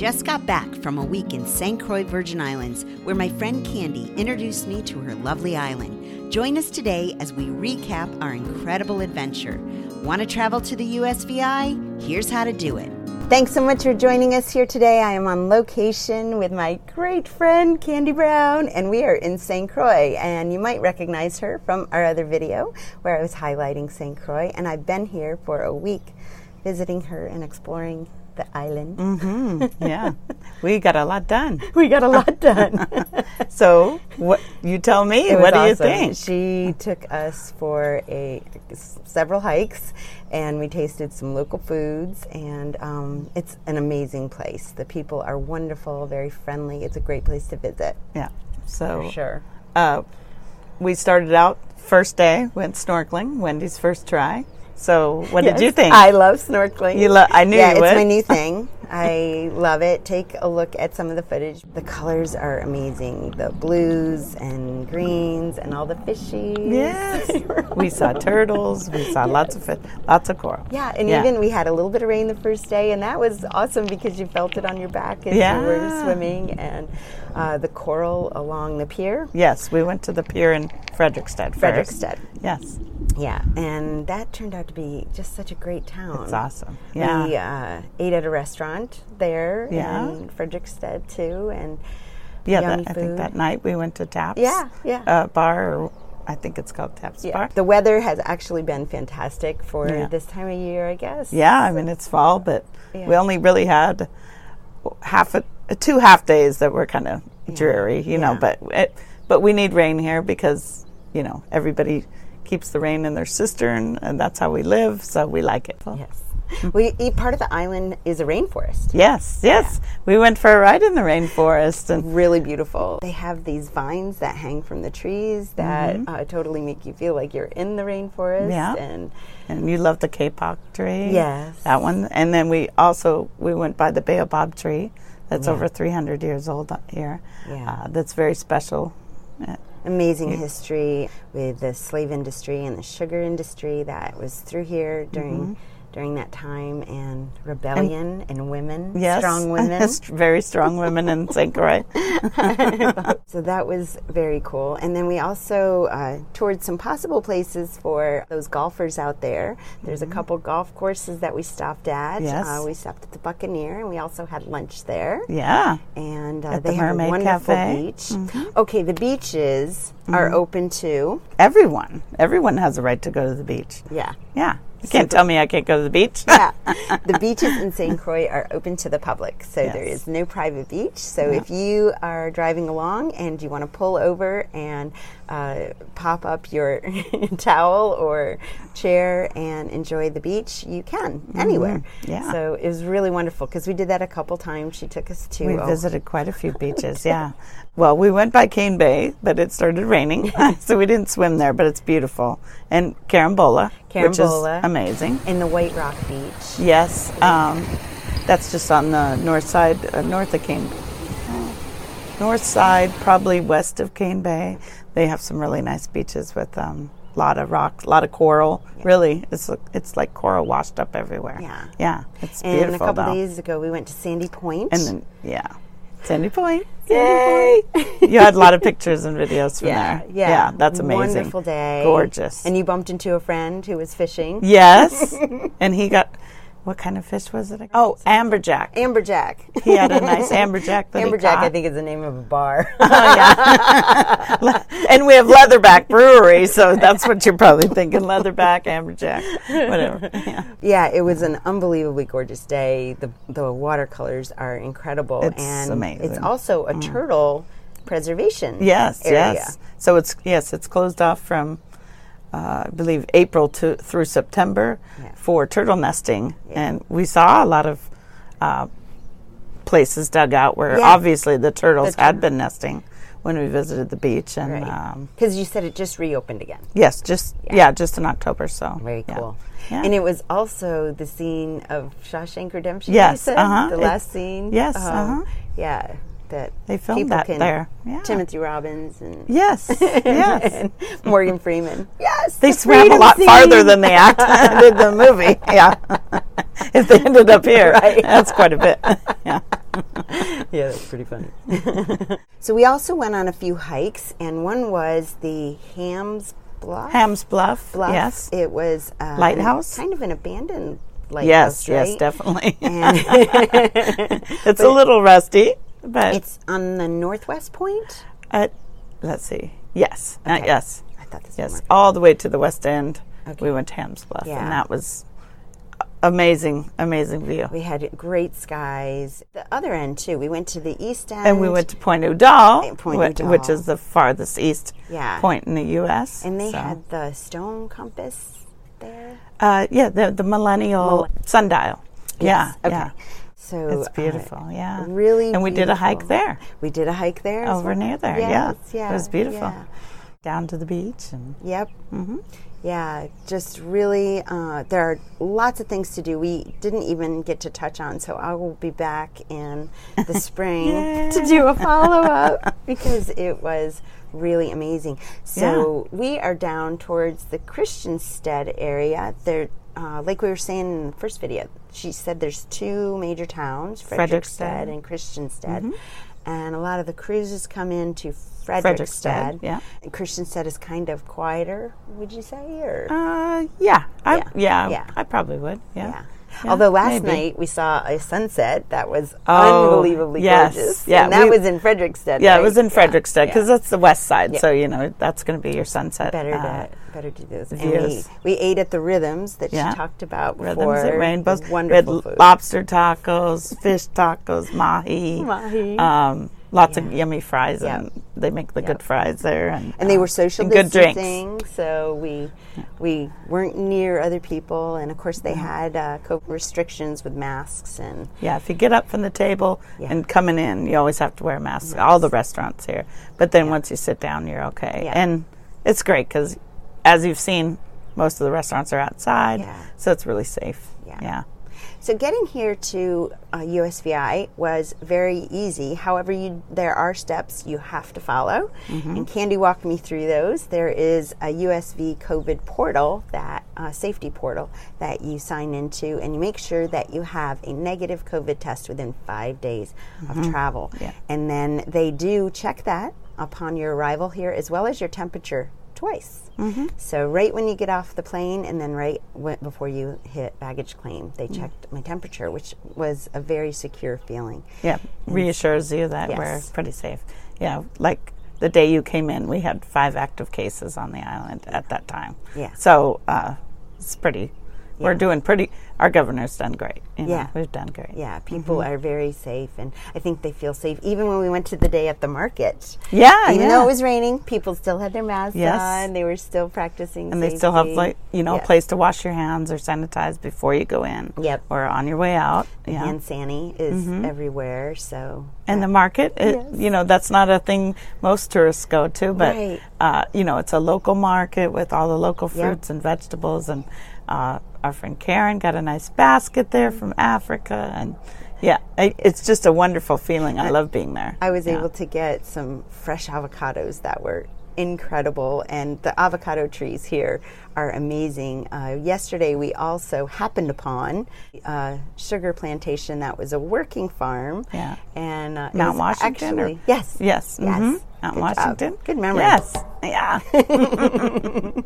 Just got back from a week in St. Croix, Virgin Islands, where my friend Candy introduced me to her lovely island. Join us today as we recap our incredible adventure. Want to travel to the USVI? Here's how to do it. Thanks so much for joining us here today. I am on location with my great friend Candy Brown, and we are in St. Croix. And you might recognize her from our other video where I was highlighting St. Croix. And I've been here for a week visiting her and exploring the island. Mm-hmm. Yeah, we got a lot done. We got a lot done. So, what you tell me? What do you think? She took us for a several hikes, and we tasted some local foods. And um, it's an amazing place. The people are wonderful, very friendly. It's a great place to visit. Yeah. So, Sure. uh, we started out first day went snorkeling. Wendy's first try. So, what did you think? I love snorkeling. You lo- I knew yeah, it's would. my new thing. I love it. Take a look at some of the footage. The colors are amazing. The blues and greens and all the fishies. yes. We saw turtles. We saw lots of fit, lots of coral. Yeah, and Yeah. even we had a little bit of rain the first day, and that was awesome because you felt it on your back as you were swimming, and uh, the coral along the pier. Yes, we went to the pier in Frederiksted. First. Yes, Yeah, and that turned out to be just such a great town. it's awesome. Yeah. We uh, ate at a restaurant there Yeah. in Frederiksted too, and Yeah, that, I think that night we went to Taps. Yeah, yeah. Uh, bar, or I think it's called Taps yeah, the weather has actually been fantastic for Yeah. this time of year, I guess. Yeah, I mean it's fall, but Yeah. we only really had half a two half days that were kind of dreary, you know. But it, but we need rain here because you know everybody keeps the rain in their cistern, and that's how we live. So we like it. Yes. We part of the island is a rainforest. Yes, yes. We went for a ride in the rainforest, and really beautiful. They have these vines that hang from the trees that uh, totally make you feel like you're in the rainforest. Mm-hmm. Yeah. And and you love the kapok tree. Yes. that one. And then we also we went by the baobab tree. That's over 300 years old here. Yeah. Uh, that's very special. Uh, amazing history with the slave industry and the sugar industry that was through here during Mm-hmm. During that time and rebellion and, women, Yes. strong women. very strong women in St. Croix. so that was very cool. And then we also uh, toured some possible places for those golfers out there. There's a couple golf courses that we stopped at. Mm-hmm. Yes. Uh, we stopped at the Buccaneer and we also had lunch there. Yeah. and uh, they the have a wonderful Cafe. Mm-hmm. beach. Okay, the beaches are open to Everyone. Everyone has a right to go to the beach. Yeah. Yeah. You can't tell me I can't go to the beach. Yeah, the beaches in St. Croix are open to the public, so there Yes. is no private beach. So if you are driving along and you want to pull over and uh, pop up your towel or chair and enjoy the beach, you can anywhere. Mm-hmm. Yeah. So it was really wonderful because we did that a couple times. She took us to We oh, visited quite a few beaches, yeah. Well, we went by Cane Bay, but it started raining, so we didn't swim there, but it's beautiful. And Carambola, which is amazing. in the White Rock Beach. Yes, um, that's just on the north side, uh, north of Cane North side, probably west of Cane Bay. They have some really nice beaches with a um, lot of rocks, a lot of coral. Really, it's it's like coral washed up everywhere. Yeah. yeah, it's And beautiful. a couple days ago, we went to Sandy Point. And then, yeah, Sandy Point. Yay! you had a lot of pictures and videos from yeah, there. Yeah, yeah, that's amazing. Wonderful day, Gorgeous. And you bumped into a friend who was fishing. yes, and he got what kind of fish was it? Oh, amberjack. Amberjack. He had a nice amberjack. That Amberjack, I think, is the name of a bar. oh, yeah. and we have Leatherback Brewery, so that's what you're probably thinking: Leatherback, amberjack, whatever. Yeah. yeah, it was an unbelievably gorgeous day. The the watercolors are incredible, It's and amazing. Mm. it's also a turtle preservation. Yes, area. yes. So it's yes, it's closed off from uh, I believe April to through September Yeah. for turtle nesting, and we saw a lot of uh, places dug out where Yeah. obviously the turtles The had been nesting when we visited the beach. And Right. um, Because you said it just reopened again. yes, just yeah. just in October. So Very cool. Yeah. And it was also the scene of Shawshank Redemption. Yes, you said? uh-huh. The It- last scene. yes, Um, uh-huh. Yeah, that They filmed people that can- there. Yeah. Timothy Robbins and, Yes, yes. and Morgan Freeman. Yes, They the swam a lot scene. farther than they acted in the movie. Yeah. if they ended up here, Right. that's quite a bit. Yeah. yeah, that's pretty funny. so we also went on a few hikes, and one was the Hams Bluff. Ham's Bluff. Bluff. Yes. It was uh, Lighthouse? kind of an abandoned lighthouse. Yes, yes, definitely. And it's a little rusty, but it's on the northwest point. uh, let's see. Yes, uh, yes, I thought this yes. All the way to the west end, Okay. we went to Ham's Bluff, Yeah. and that was amazing, amazing view. We had great skies. The other end too. We went to the east end, and we went to Point Udall, Point Udall. which is the farthest east Yeah. point in the U.S. and they so. had the stone compass there. uh, yeah, the the millennial sundial. Yes, Yeah, okay. yeah, So it's uh, beautiful. yeah, really and we did a hike there We did a hike there over well. near there. Yes, yeah, yeah, it was beautiful. yeah. Down to the beach and Yep. Mm-hmm. Yeah, just really, uh, there are lots of things to do. We didn't even get to touch on, so I will be back in the spring to do a follow up because it was really amazing. So we are down towards the Christiansted area. There, uh, like we were saying in the first video, she said there's two major towns, Frederiksted Frederiksted. and Christiansted, and a lot of the cruises come into Frederiksted. Frederiksted, yeah. And Christianstead is kind of quieter, would you say? Or uh, yeah, I, Yeah. yeah, Yeah. I probably would. Yeah. yeah. Yeah, Although last maybe. night we saw a sunset that was Oh, unbelievably yes. gorgeous. Yeah, and that we- was in Frederiksted. Yeah, right? it was in Frederiksted because yeah. that's the west side. Yeah. So you know that's going to be your sunset. better uh, to better to do this. And we, views. we ate at the rhythms that Yeah. she talked about Rhythms before. at Rainbows. Wonderful food. lobster tacos, fish tacos, mahi. Mahi. Um, lots of yummy fries, and they make the Yep. good fries there. And, and they uh, were social and good drinks. distancing, so we we weren't near other people, and of course they had uh, COVID restrictions with masks and Yeah, if you get up from the table Yeah. and coming in, you always have to wear a mask. All the restaurants here, but then once you sit down, you're okay. Yeah. And it's great because, as you've seen, most of the restaurants are outside, Yeah. so it's really safe. Yeah. So getting here to uh, USVI was very easy. However, you, there are steps you have to follow, and Candy walked me through those. There is a USV COVID portal, that uh, safety portal that you sign into, and you make sure that you have a negative COVID test within five days of travel. Yeah. And then they do check that upon your arrival here, as well as your temperature twice. Mm-hmm. So right when you get off the plane, and then right w- before you hit baggage claim, they checked my temperature, which was a very secure feeling. Yeah, reassures you that we're pretty safe. Yeah, like the day you came in, we had five active cases on the island at that time. Yeah. So uh, it's pretty. We're doing pretty. Our governor's done great. You know, Yeah. we've done great. Yeah, people are very safe, and I think they feel safe. Even when we went to the day at the market, Yeah, even yeah. though it was raining, people still had their masks Yes. on. They were still practicing, and they still have like you know Yeah. a place to wash your hands or sanitize before you go in. Yep. Or on your way out. Yeah. Hand sani is everywhere, so and the market, it, Yes. you know, that's not a thing most tourists go to, but Right. uh, you know, it's a local market with all the local Yep. fruits and vegetables. And uh, our friend Karen got a nice basket there from Africa, and yeah, it's just a wonderful feeling. I love being there. I was Yeah. able to get some fresh avocados that were incredible, and the avocado trees here are amazing. Uh, yesterday, we also happened upon a sugar plantation that was a working farm. Yeah. and uh, Mount was Washington. or- Actually, yes, yes, yes. mhm. Mount Good job. Washington. Good memory. Yes, yeah.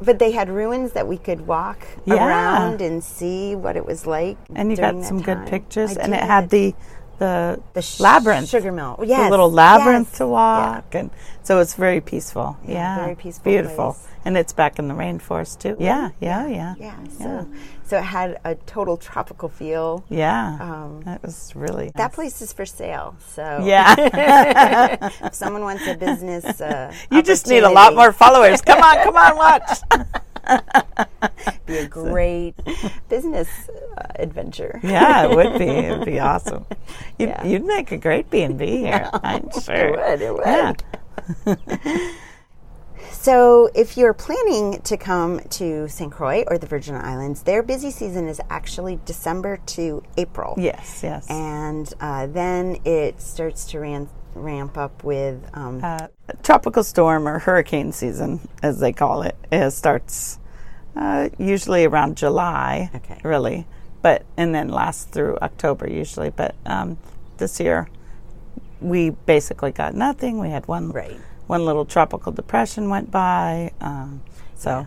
But they had ruins that we could walk Yeah. around and see what it was like. and you got some good pictures, I and it had the the, The sh- labyrinth sugar mill. the little labyrinth yes. to walk, and so it's very peaceful. Yeah, very peaceful beautiful, place. and it's back in the rainforest too. Yeah, yeah, yeah, Yeah, so so it had a total tropical feel. yeah. Um, that was really That nice. place is for sale. So Yeah, if someone wants a business, uh, you just need a lot more followers. Come on, come on, watch. be a great business uh, adventure. Yeah, it would be. It'd be awesome. You'd, Yeah. you'd make a great B and B here. I'm sure. It would. It would. Yeah. So, if you're planning to come to St. Croix or the Virgin Islands, their busy season is actually December to April. Yes. Yes. And uh, then it starts to ran- ramp up with. Um, uh, tropical storm or hurricane season, as they call it, it starts uh, usually around July. Okay. Really, but and then lasts through October usually. But um, this year, we basically got nothing. We had one Right. one little tropical depression went by. Um, so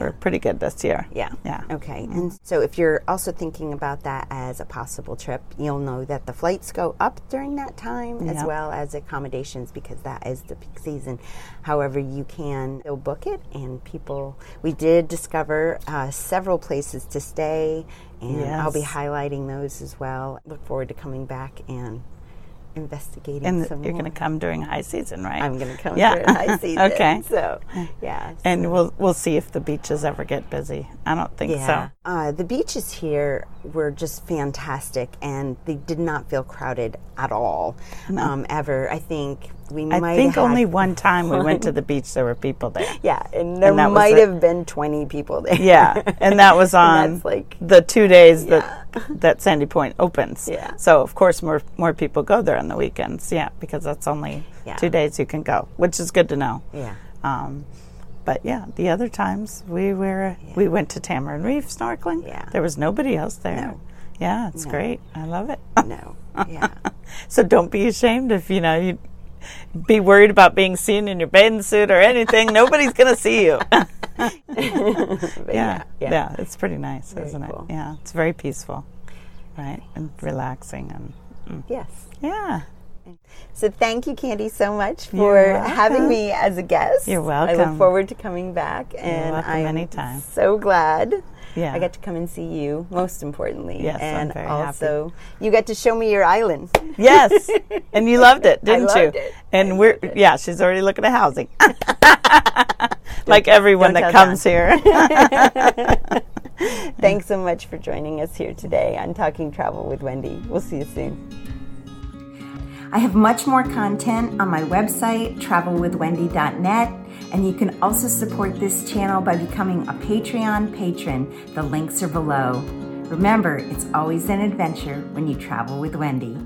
we're pretty good this year. Yeah. Yeah. Okay. And so if you're also thinking about that as a possible trip, you'll know that the flights go up during that time as well as accommodations because that is the peak season. However, you can still book it, and people, we did discover uh, several places to stay, and I'll be highlighting those as well. Look forward to coming back and investigating And some you're going to come during high season, right? I'm going to come Yeah. during high season. Okay. So, yeah. and we'll we'll see if the beaches ever get busy. I don't think Yeah. so. Uh, the beaches here were just fantastic, and they did not feel crowded at all. Um, ever, I think we I might. think only one time we went to the beach, there were people there. Yeah, and there was might have been twenty people there. Yeah, and that was on that's like- the two days that that Sandy Point opens. Yeah. So of course more more people go there on the weekends. Yeah, because that's only Yeah. two days you can go, which is good to know. Yeah. Um, but yeah, the other times we were we went to Tamarind Reef snorkeling. Yeah. There was nobody else there. No. Yeah, it's great. I love it. No. Yeah. so don't be ashamed if you know you be worried about being seen in your bathing suit or anything. Nobody's gonna see you. Yeah, yeah. yeah, it's pretty nice, isn't cool. it? Yeah, it's very peaceful, right, and relaxing, and mm. Yes. yeah, So thank you, Candy, so much for having me as a guest. You're welcome. I look forward to coming back, and I'm anytime. so glad. Yeah. I got to come and see you, most importantly. Yes, I'm and very happy. also you got to show me your island. yes, and you loved it, didn't loved you? it. And I we're loved it. yeah, she's already looking at housing, like everyone that comes here. Thanks so much for joining us here today on Talking Travel with Wendy. We'll see you soon. I have much more content on my website, travelwithwendy.net, and you can also support this channel by becoming a Patreon patron. The links are below. Remember, it's always an adventure when you travel with Wendy.